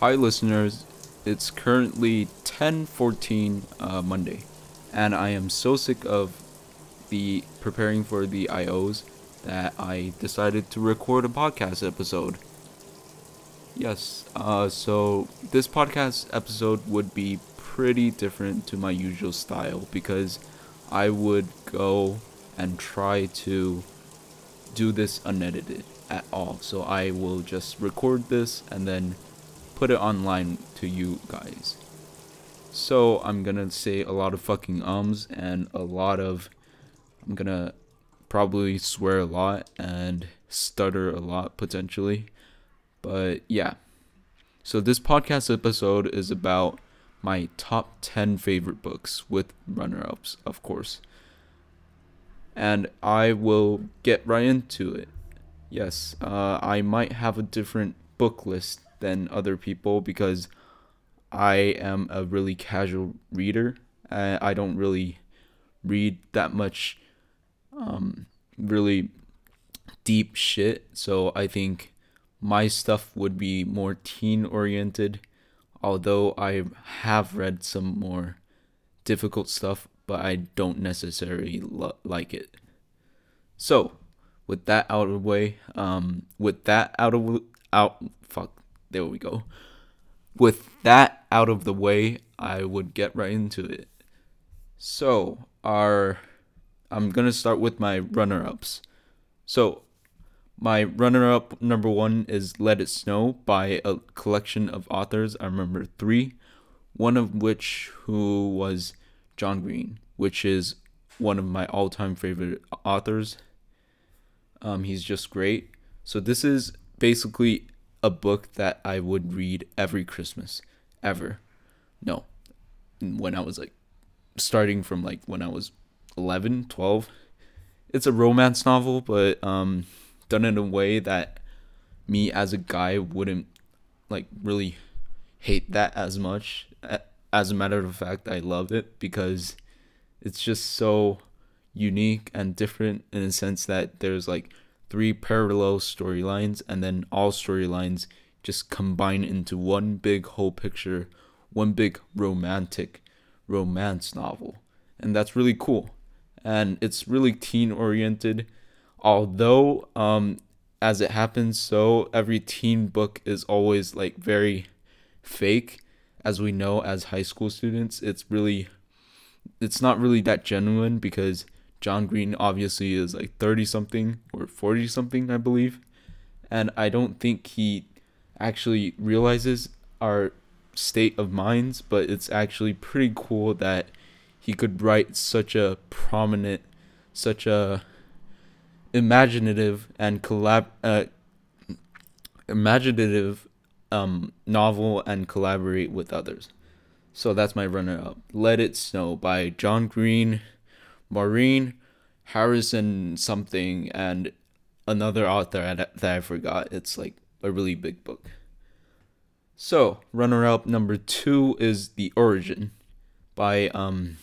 Hi, listeners. It's currently 10:14 uh, Monday, and I am so sick of the preparing for the IOs that I decided to record a podcast episode. Yes, uh, so this podcast episode would be pretty different to my usual style because I would go and try to do this unedited at all. So I will just record this and then put it online to you guys. So I'm gonna say a lot of fucking ums and a lot of. I'm gonna probably swear a lot and stutter a lot potentially. But yeah. So this podcast episode is about my top 10 favorite books with runner ups, of course. And I will get right into it. Yes, uh, I might have a different book list than other people because I am a really casual reader. Uh, I don't really read that much um, really deep shit. So I think my stuff would be more teen oriented. Although I have read some more difficult stuff, but I don't necessarily lo- like it. So, with that out of the way, um, with that out of out, fuck, there we go. With that out of the way, I would get right into it. So, our I'm going to start with my runner ups. So, my runner up number one is Let It Snow by a collection of authors. I remember three, one of which who was John Green, which is one of my all time favorite authors. Um, he's just great. So, this is basically a book that I would read every Christmas, ever. No, when I was like starting from like when I was 11, 12. It's a romance novel, but um, done in a way that me as a guy wouldn't like really hate that as much. As a matter of fact, I love it because it's just so unique and different in a sense that there's like three parallel storylines and then all storylines just combine into one big whole picture, one big romantic romance novel. And that's really cool and it's really teen oriented. Although, um, as it happens, so every teen book is always like very fake, as we know as high school students. It's really, it's not really that genuine because John Green obviously is like 30 something or 40 something, I believe. And I don't think he actually realizes our state of minds, but it's actually pretty cool that he could write such a prominent, such a imaginative and collab uh, imaginative um, novel and collaborate with others. So that's my runner up. Let It Snow by John Green, Maureen Harrison something and another author that I forgot. It's like a really big book. So, runner up number 2 is The Origin by um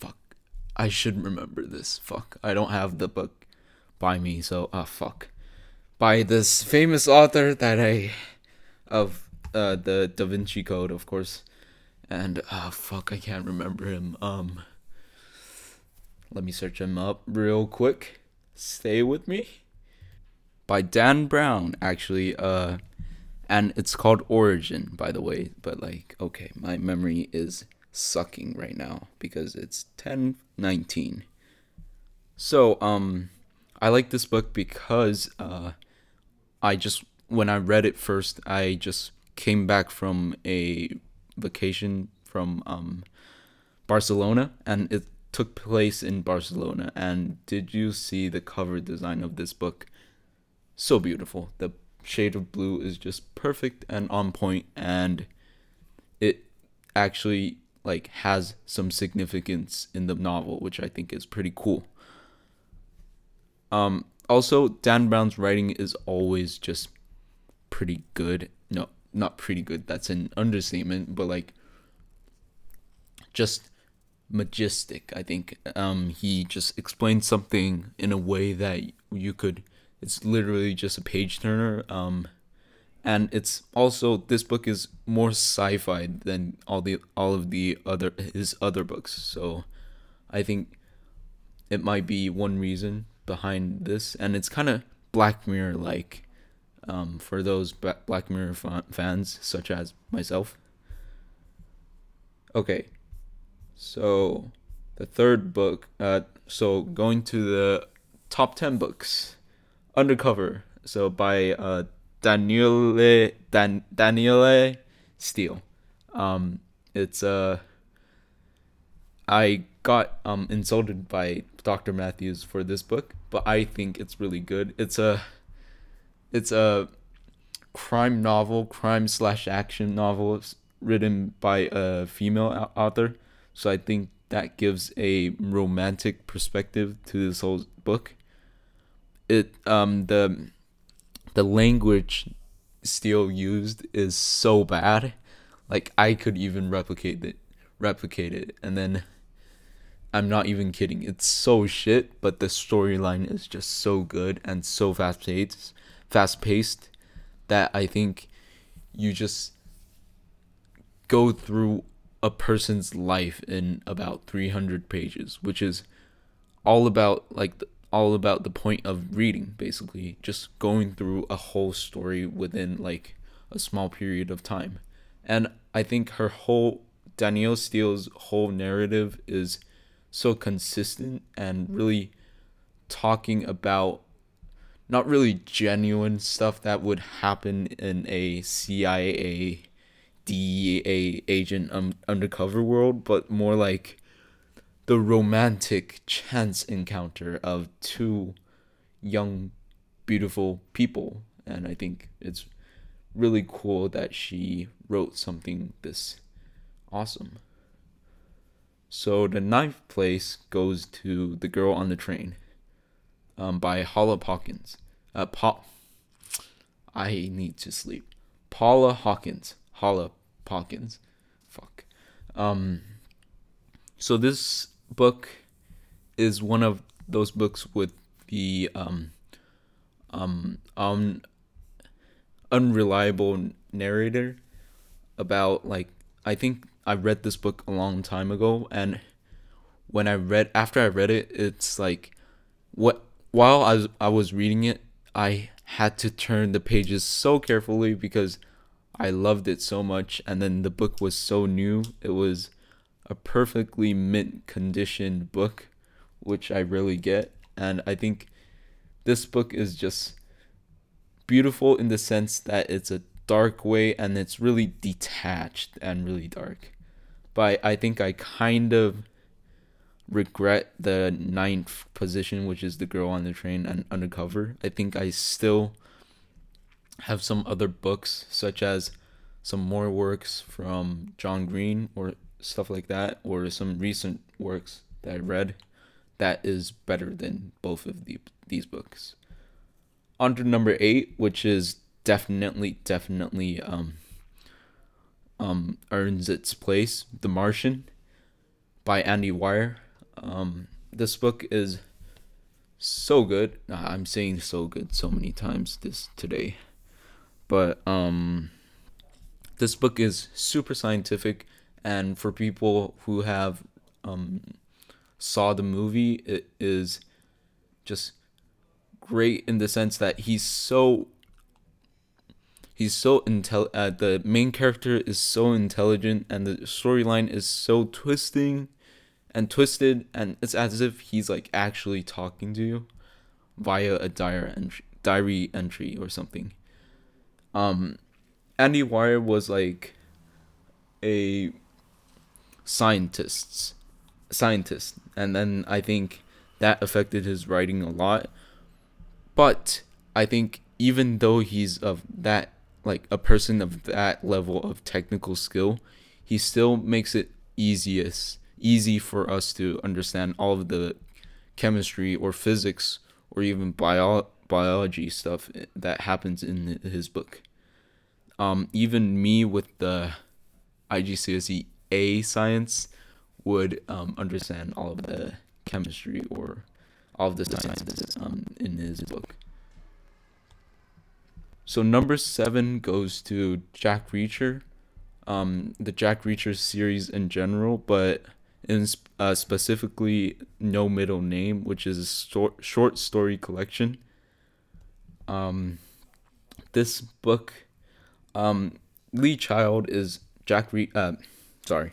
fuck, I should remember this. Fuck. I don't have the book by me, so ah uh, fuck. By this famous author that I of uh the Da Vinci Code, of course. And uh, fuck, I can't remember him. Um let me search him up real quick. Stay with me. By Dan Brown, actually, uh and it's called Origin, by the way, but like okay, my memory is sucking right now because it's 10:19. So, um I like this book because uh I just when I read it first, I just came back from a vacation from um Barcelona and it took place in Barcelona and did you see the cover design of this book? So beautiful. The shade of blue is just perfect and on point and it actually like has some significance in the novel, which I think is pretty cool. Um, also, Dan Brown's writing is always just pretty good. No, not pretty good. That's an understatement, but like just majestic. I think um, he just explains something in a way that you could. It's literally just a page turner. Um, and it's also this book is more sci-fi than all the all of the other his other books so i think it might be one reason behind this and it's kind of black mirror like um, for those black mirror fans such as myself okay so the third book uh, so going to the top 10 books undercover so by uh, Danielle Dan, Danielle Steel. Um, it's uh, I got um insulted by Dr. Matthews for this book, but I think it's really good. It's a it's a crime novel, crime slash action novel written by a female author. So I think that gives a romantic perspective to this whole book. It um the the language Steel used is so bad. Like I could even replicate it replicate it and then I'm not even kidding. It's so shit, but the storyline is just so good and so fast paced fast paced that I think you just go through a person's life in about 300 pages, which is all about like all about the point of reading basically. Just going through a whole story within like a small period of time. And i think her whole Danielle Steel's whole narrative is so consistent and really talking about not really genuine stuff that would happen in a cia dea agent um, undercover world but more like the romantic chance encounter of two young, beautiful people. And I think it's really cool that she wrote something this awesome. So the ninth place goes to The Girl on the Train um, by Paula Hawkins. Uh, pa- I need to sleep. Paula Hawkins. Paula Hawkins. Fuck. Um, so this book is one of those books with the um, um, um, unreliable narrator about like I think I read this book a long time ago and when I read after I read it it's like what while I was, I was reading it I had to turn the pages so carefully because I loved it so much and then the book was so new it was a perfectly mint conditioned book, which I really get. And I think this book is just beautiful in the sense that it's a dark way and it's really detached and really dark. But I think I kind of regret the ninth position, which is the girl on the train and undercover. I think I still have some other books, such as some more works from John Green or stuff like that, or some recent works that I read, that is better than both of the, these books. On to number eight, which is definitely, definitely um, um, earns its place, The Martian by Andy Weir. Um, this book is so good. I'm saying so good so many times this today. But um this book is super scientific and for people who have um, saw the movie, it is just great in the sense that he's so he's so intel uh, the main character is so intelligent and the storyline is so twisting and twisted and it's as if he's like actually talking to you via a diary entry, diary entry or something. Um andy weir was like a scientists scientist and then i think that affected his writing a lot. But i think even though he's of that like a person of that level of technical skill he still makes it easiest easy for us to understand all of the chemistry or physics or even bio- biology stuff that happens in his book um, even me with the IGCSE a science would um, understand all of the chemistry or all of the sciences um, in his book. So number seven goes to Jack Reacher, um, the Jack Reacher series in general, but in uh, specifically No Middle Name, which is a short short story collection. Um, this book, um, Lee Child is Jack Re- uh, sorry,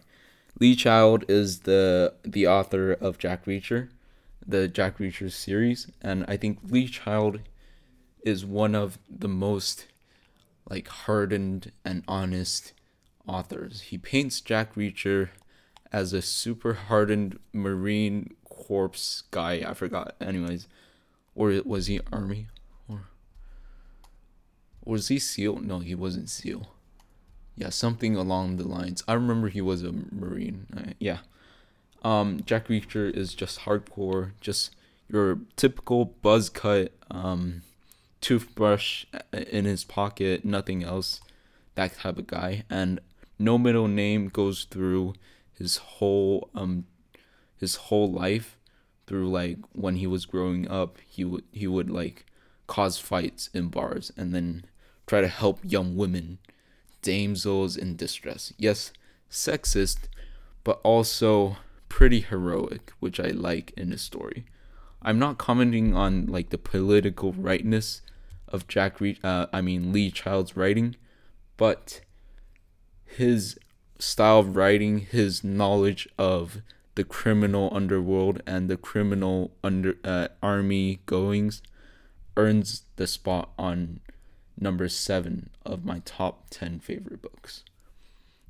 Lee Child is the the author of Jack Reacher, the Jack Reacher series, and I think Lee Child is one of the most like hardened and honest authors. He paints Jack Reacher as a super hardened Marine Corps guy. I forgot. Anyways, or was he Army? Or was he SEAL? No, he wasn't SEAL. Yeah, something along the lines. I remember he was a Marine. Yeah. Um, Jack Reacher is just hardcore, just your typical buzz cut, um, toothbrush in his pocket, nothing else, that type of guy. And no middle name goes through his whole um his whole life through like when he was growing up he would he would like cause fights in bars and then try to help young women damsels in distress. Yes sexist but also pretty heroic which i like in his story. I'm not commenting on like the political rightness of jack Re- uh, i mean lee child's writing but his style of writing, his knowledge of the criminal underworld and the criminal under uh, army goings earns the spot on number 7 of my top 10 favorite books.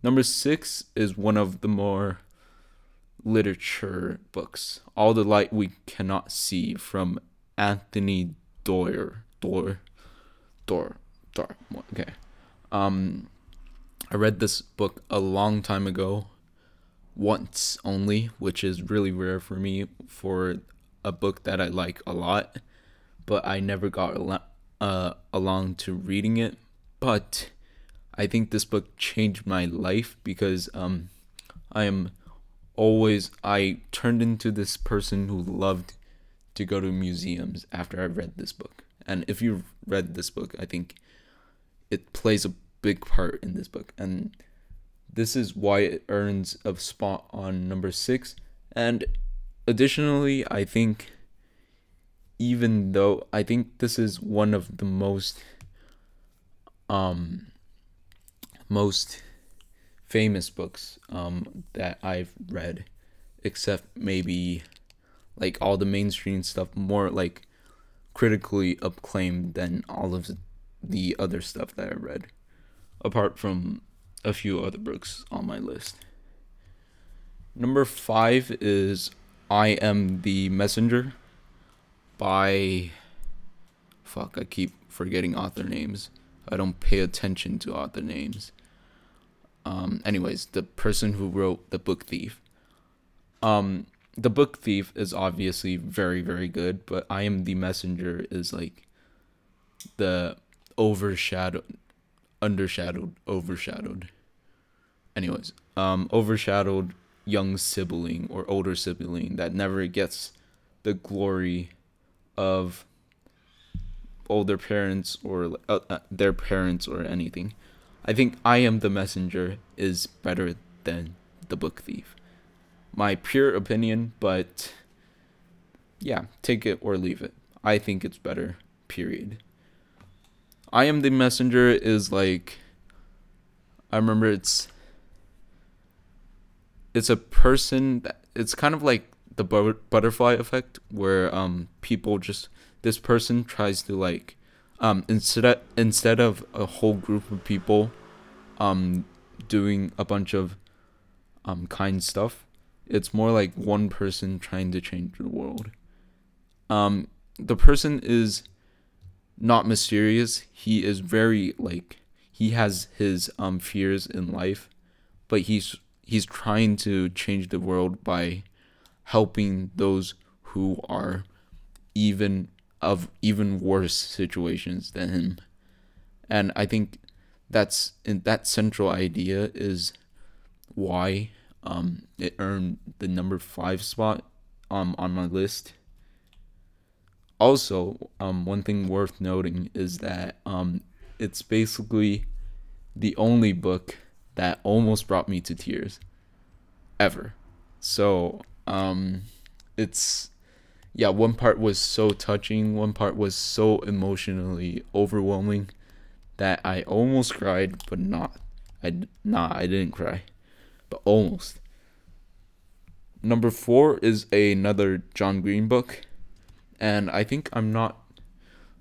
Number 6 is one of the more literature books. All the light we cannot see from Anthony Doerr. Doerr. Doerr. Doerr. Okay. Um I read this book a long time ago, once only, which is really rare for me for a book that I like a lot, but I never got al- uh, along to reading it. But I think this book changed my life because um, I am always I turned into this person who loved to go to museums after I read this book. And if you've read this book, I think it plays a big part in this book, and this is why it earns a spot on number six. And additionally, I think even though I think this is one of the most um most famous books um that I've read except maybe like all the mainstream stuff more like critically acclaimed than all of the other stuff that I read apart from a few other books on my list. Number five is I Am the Messenger by. Fuck, I keep forgetting author names. I don't pay attention to author names. Um, anyways, the person who wrote The Book Thief. Um, The Book Thief is obviously very, very good, but I Am the Messenger is like the overshadowed undershadowed, overshadowed. Anyways, um, overshadowed young sibling or older sibling that never gets the glory of older parents or uh, uh, their parents or anything. I think I Am the Messenger is better than The Book Thief. My pure opinion, but yeah, take it or leave it. I think it's better, period. I am the messenger is like I remember it's it's a person that it's kind of like the butterfly effect where um people just this person tries to like um instead of, instead of a whole group of people um doing a bunch of um kind stuff it's more like one person trying to change the world. Um the person is not mysterious. He is very like he has his um fears in life, but he's he's trying to change the world by helping those who are even of even worse situations than him. And I think that's in that central idea is why um it earned the number 5 spot um on my list also, um, one thing worth noting is that um, it's basically the only book that almost brought me to tears ever. So, um it's yeah, one part was so touching, one part was so emotionally overwhelming that I almost cried, but not. I nah, I didn't cry, but almost. Number four is another John Green book, and I think I'm not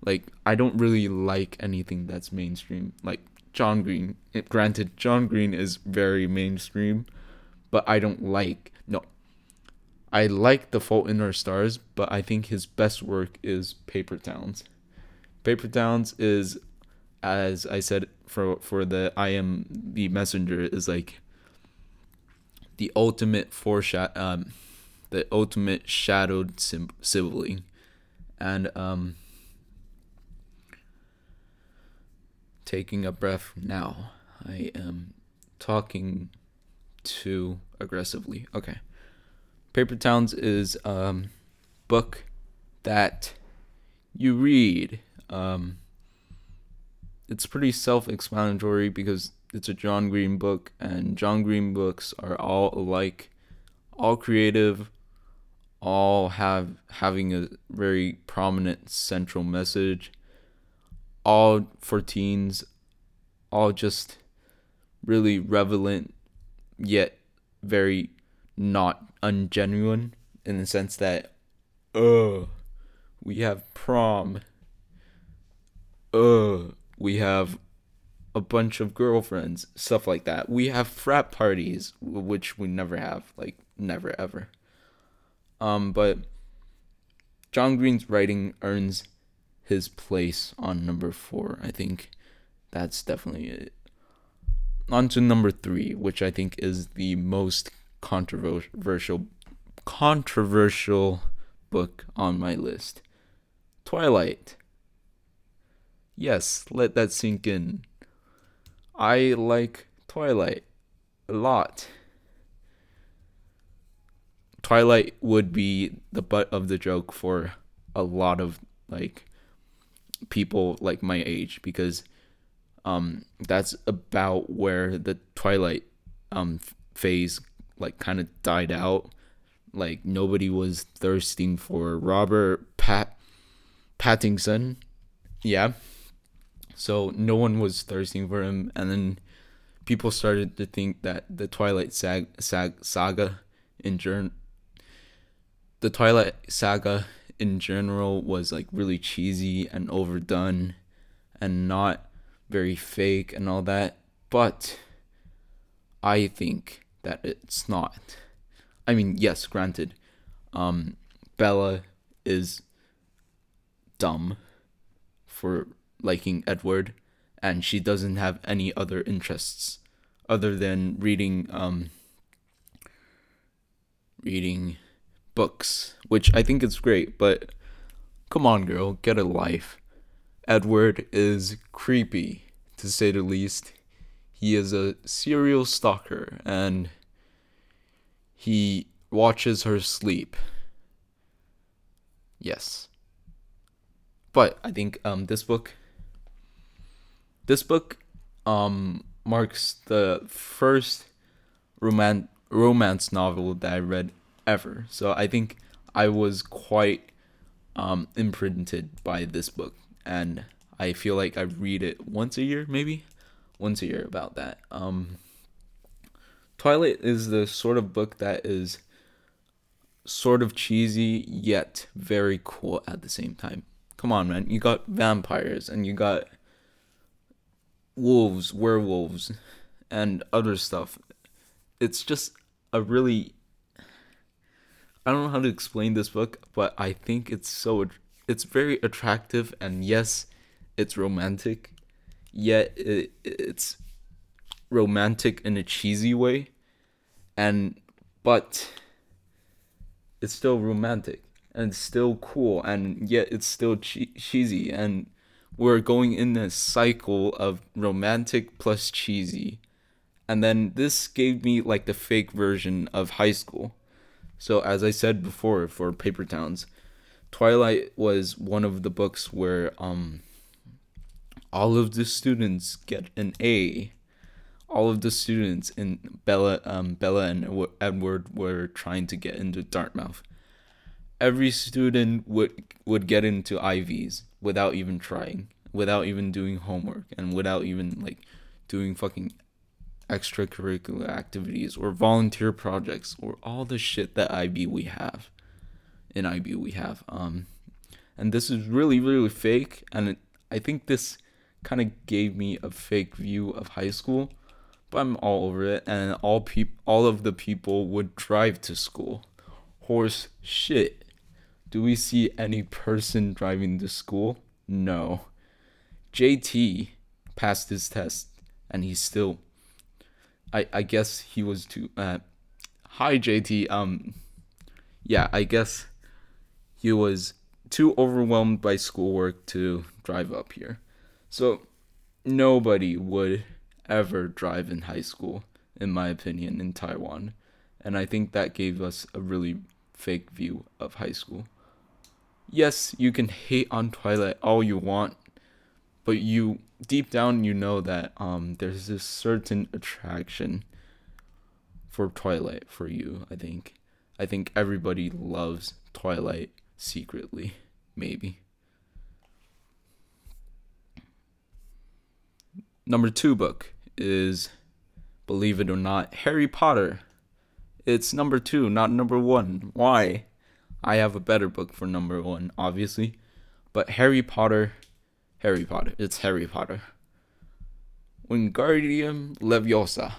like I don't really like anything that's mainstream. Like John Green, it, granted, John Green is very mainstream, but I don't like no. I like The Fault in Our Stars, but I think his best work is Paper Towns. Paper Towns is, as I said for for the I am the messenger is like the ultimate foreshadow, um, the ultimate shadowed sim- sibling, and um, taking a breath now. I am talking too aggressively. Okay. Paper Towns is um book that you read. Um, it's pretty self-explanatory because it's a John Green book, and John Green books are all alike, all creative, all have having a very prominent central message, all for teens, all just really relevant, yet very not ungenuine in the sense that, uh, we have prom. Uh, we have a bunch of girlfriends, stuff like that. We have frat parties, which we never have, like never ever. Um, but John Green's writing earns his place on number four. I think that's definitely it. On to number three, which I think is the most controversial controversial book on my list. Twilight. Yes, let that sink in. I like Twilight a lot. Twilight would be the butt of the joke for a lot of like people like my age because um that's about where the Twilight um phase like kind of died out. Like nobody was thirsting for Robert Pat Pattinson. Yeah. So no one was thirsting for him, and then people started to think that the Twilight sag, sag, saga in gen- the Twilight saga in general was like really cheesy and overdone and not very fake and all that. But I think that it's not. I mean, yes, granted, um, Bella is dumb for liking Edward, and she doesn't have any other interests other than reading um reading books, which I think is great, but come on girl, get a life. Edward is creepy to say the least. He is a serial stalker and he watches her sleep. Yes. But I think um this book this book um, marks the first roman- romance novel that I read ever. So I think I was quite um, imprinted by this book. And I feel like I read it once a year, maybe? Once a year about that. Um, Twilight is the sort of book that is sort of cheesy yet very cool at the same time. Come on, man. You got vampires and you got wolves, werewolves, and other stuff. It's just a really I don't know how to explain this book, but I think it's so it's very attractive and yes, it's romantic, yet it, it's romantic in a cheesy way and but it's still romantic and still cool and yet it's still che- cheesy and we're going in a cycle of romantic plus cheesy. And then this gave me like the fake version of high school. So as I said before for Paper Towns, Twilight was one of the books where um all of the students get an A. All of the students in Bella, um, Bella and Edward were trying to get into Dartmouth. Every student would would get into Ivies without even trying, without even doing homework, and without even like doing fucking extracurricular activities or volunteer projects or all the shit that IB we have in IB we have. Um, and this is really really fake, and it, I think this kind of gave me a fake view of high school, but I'm all over it. And all peop- all of the people would drive to school. Horse shit. Do we see any person driving to school? No. JT passed his test, and he's still. I I guess he was too. Uh, hi JT. Um, yeah, I guess he was too overwhelmed by schoolwork to drive up here. So nobody would ever drive in high school, in my opinion, in Taiwan. And I think that gave us a really fake view of high school. Yes, you can hate on Twilight all you want, but you deep down you know that um there's this certain attraction for Twilight for you, I think. I think everybody loves Twilight secretly, maybe. Number two book is, believe it or not, Harry Potter. It's number two, not number one. Why? I have a better book for number one, obviously. But Harry Potter, Harry Potter. It's Harry Potter. Wingardium Leviosa.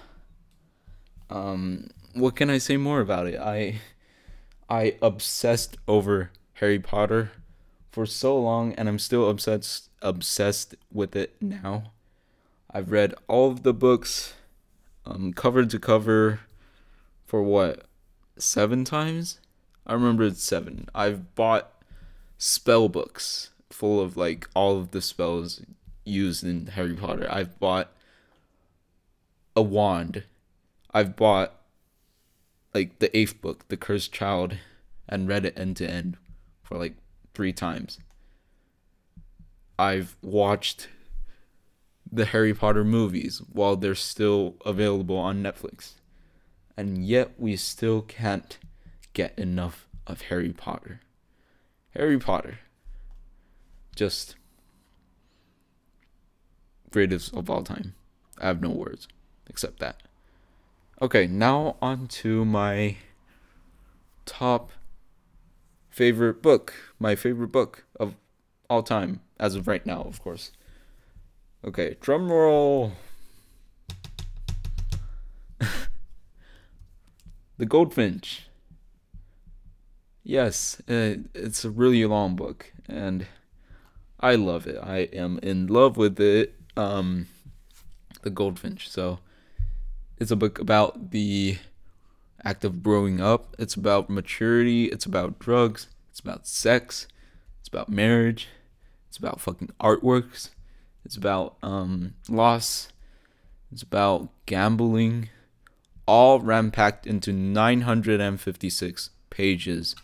Um, what can I say more about it? I, I obsessed over Harry Potter for so long, and I'm still obsessed obsessed with it now. I've read all of the books, um, cover to cover, for what, seven times? I remember it's seven. I've bought spell books full of like all of the spells used in Harry Potter. I've bought a wand. I've bought like the eighth book, The Cursed Child, and read it end to end for like three times. I've watched the Harry Potter movies while they're still available on Netflix. And yet we still can't get enough of Harry Potter. Harry Potter. Just greatest of all time. I have no words except that. Okay, now on to my top favorite book. My favorite book of all time, as of right now, of course. Okay, drum roll. the Goldfinch. Yes, uh, it's a really long book, and I love it. I am in love with it. Um, the Goldfinch. So, it's a book about the act of growing up. It's about maturity. It's about drugs. It's about sex. It's about marriage. It's about fucking artworks. It's about um, loss. It's about gambling. All rampacked into 956 pages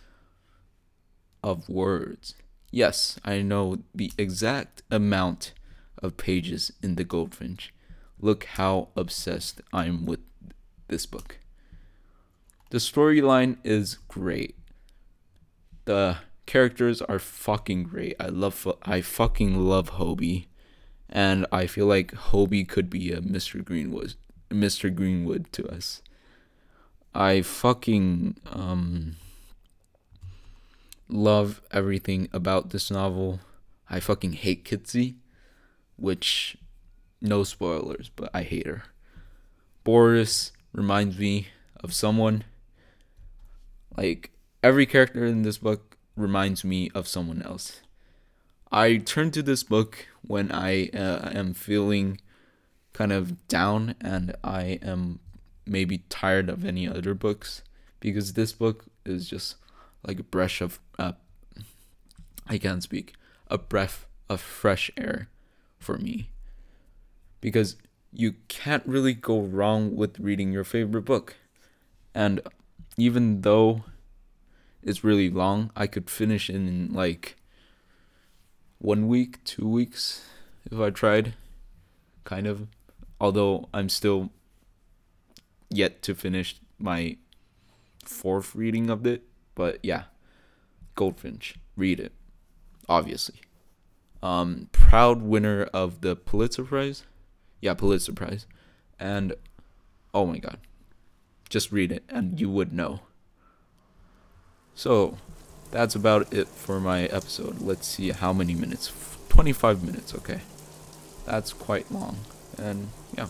of words. Yes, I know the exact amount of pages in The Goldfinch. Look how obsessed I am with this book. The storyline is great. The characters are fucking great. I love I fucking love Hobie and I feel like Hobie could be a Mr. Greenwood, Mr. Greenwood to us. I fucking um love everything about this novel. I fucking hate Kitsey, which no spoilers, but I hate her. Boris reminds me of someone. Like every character in this book reminds me of someone else. I turn to this book when I uh, am feeling kind of down and I am maybe tired of any other books because this book is just like a breath of uh, I can't speak a breath of fresh air for me because you can't really go wrong with reading your favorite book and even though it's really long I could finish in like one week, two weeks, if I tried. Kind of. Although I'm still yet to finish my fourth reading of it. But yeah. Goldfinch. Read it. Obviously. Um, proud winner of the Pulitzer Prize. Yeah, Pulitzer Prize. And oh my god. Just read it and you would know. So, that's about it for my episode. Let's see how many minutes. 25 minutes, okay. That's quite long. And yeah.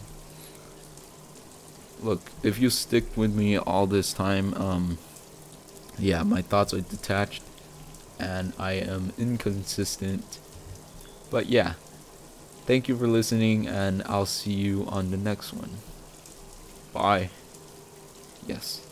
Look, if you stick with me all this time, um yeah, my thoughts are detached and I am inconsistent. But yeah. Thank you for listening and I'll see you on the next one. Bye. Yes.